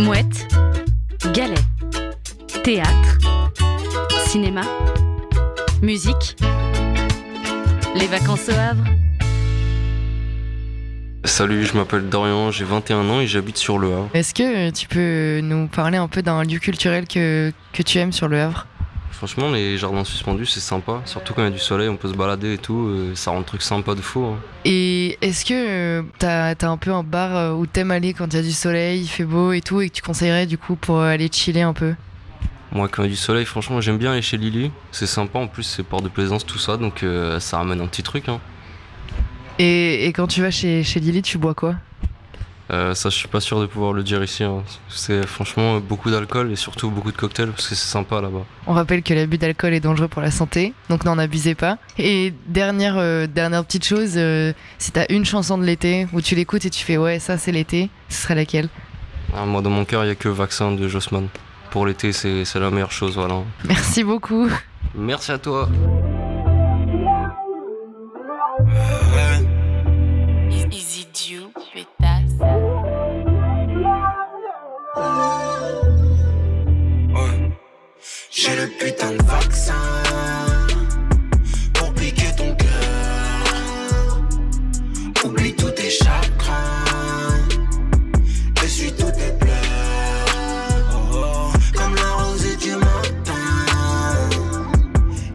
Mouette, galet, théâtre, cinéma, musique, les vacances au Havre. Salut, je m'appelle Dorian, j'ai 21 ans et j'habite sur Le Havre. Est-ce que tu peux nous parler un peu d'un lieu culturel que, que tu aimes sur Le Havre? Franchement, les jardins suspendus, c'est sympa. Surtout quand il y a du soleil, on peut se balader et tout. euh, Ça rend le truc sympa de fou. hein. Et est-ce que euh, t'as as un peu un bar euh, où t'aimes aller quand il y a du soleil, il fait beau et tout, et que tu conseillerais du coup pour aller chiller un peu? Moi, quand il y a du soleil, franchement, j'aime bien aller chez Lily. C'est sympa, en plus, c'est port de plaisance, tout ça. Donc euh, ça ramène un petit truc. hein. et, et quand tu vas chez, chez Lily, tu bois quoi? Euh, ça, je suis pas sûr de pouvoir le dire ici. hein. C'est franchement beaucoup d'alcool et surtout beaucoup de cocktails parce que c'est sympa là-bas. On rappelle que l'abus d'alcool est dangereux pour la santé, donc n'en abusez pas. Et dernière, euh, dernière petite chose, euh, si t'as une chanson de l'été où tu l'écoutes et tu fais ouais, ça c'est l'été, ce serait laquelle? Ah, moi, dans mon cœur, il y a que Vaccin de Jossman. Pour l'été, c'est c'est la meilleure chose, voilà. Merci beaucoup. Merci à toi. Putain de vaccin pour piquer ton cœur. Oublie tous tes chagrins, essuie tous tes pleurs. Oh, oh, comme la rosée du matin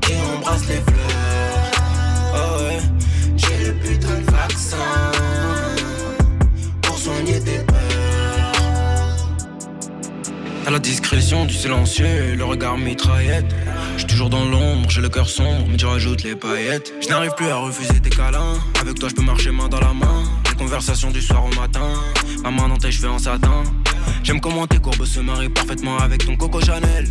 qui embrasse les fleurs. T'as la discrétion du silencieux le regard mitraillette. J'suis toujours dans l'ombre, j'ai le cœur sombre, mais tu rajoutes les paillettes. Je n'arrive plus à refuser tes câlins. Avec toi, je peux marcher main dans la main. Les conversations du soir au matin. Ma main dans tes cheveux en satin. J'aime comment tes courbes se marient parfaitement avec ton Coco Chanel.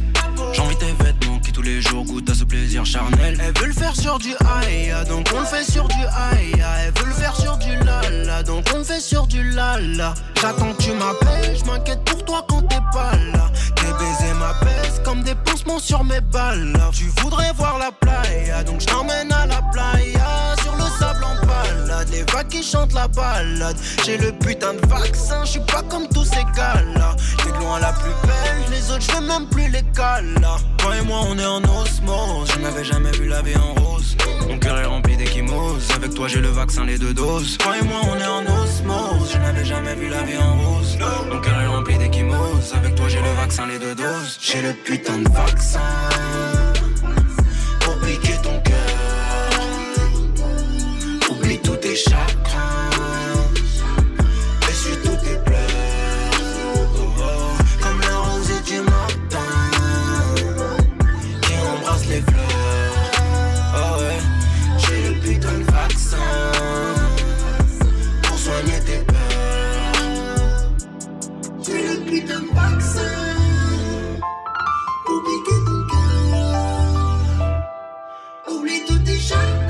J'envie tes vêtements qui tous les jours goûtent à ce plaisir charnel. Elle veut le faire sur du aïe, donc on le fait sur du aïe. Elle veut le faire sur du lala, donc on le fait sur du lala. J'attends tu m'appelles, je m'inquiète pour toi quand t'es pas là. Tes baisers m'apaisent comme des pansements sur mes balles. Tu voudrais voir la playa, donc je t'emmène à la playa. Sur le sable en balade, les vagues qui chantent la balade. J'ai le putain de vaccin, je suis pas comme tous ces gars-là. T'es de la plus belle, les autres je veux même plus les là. Toi et moi on est en osmose, je n'avais jamais vu la vie en rose. Mon cœur est rempli d'échymoses, avec toi j'ai le vaccin, les deux doses. Toi et moi on est en osmose, je n'avais jamais vu la vie en rose. Mon cœur est rempli d'échymoses, avec toi j'ai le vaccin, les deux doses. J'ai le putain de vaccin putain de vaccin tout déjà.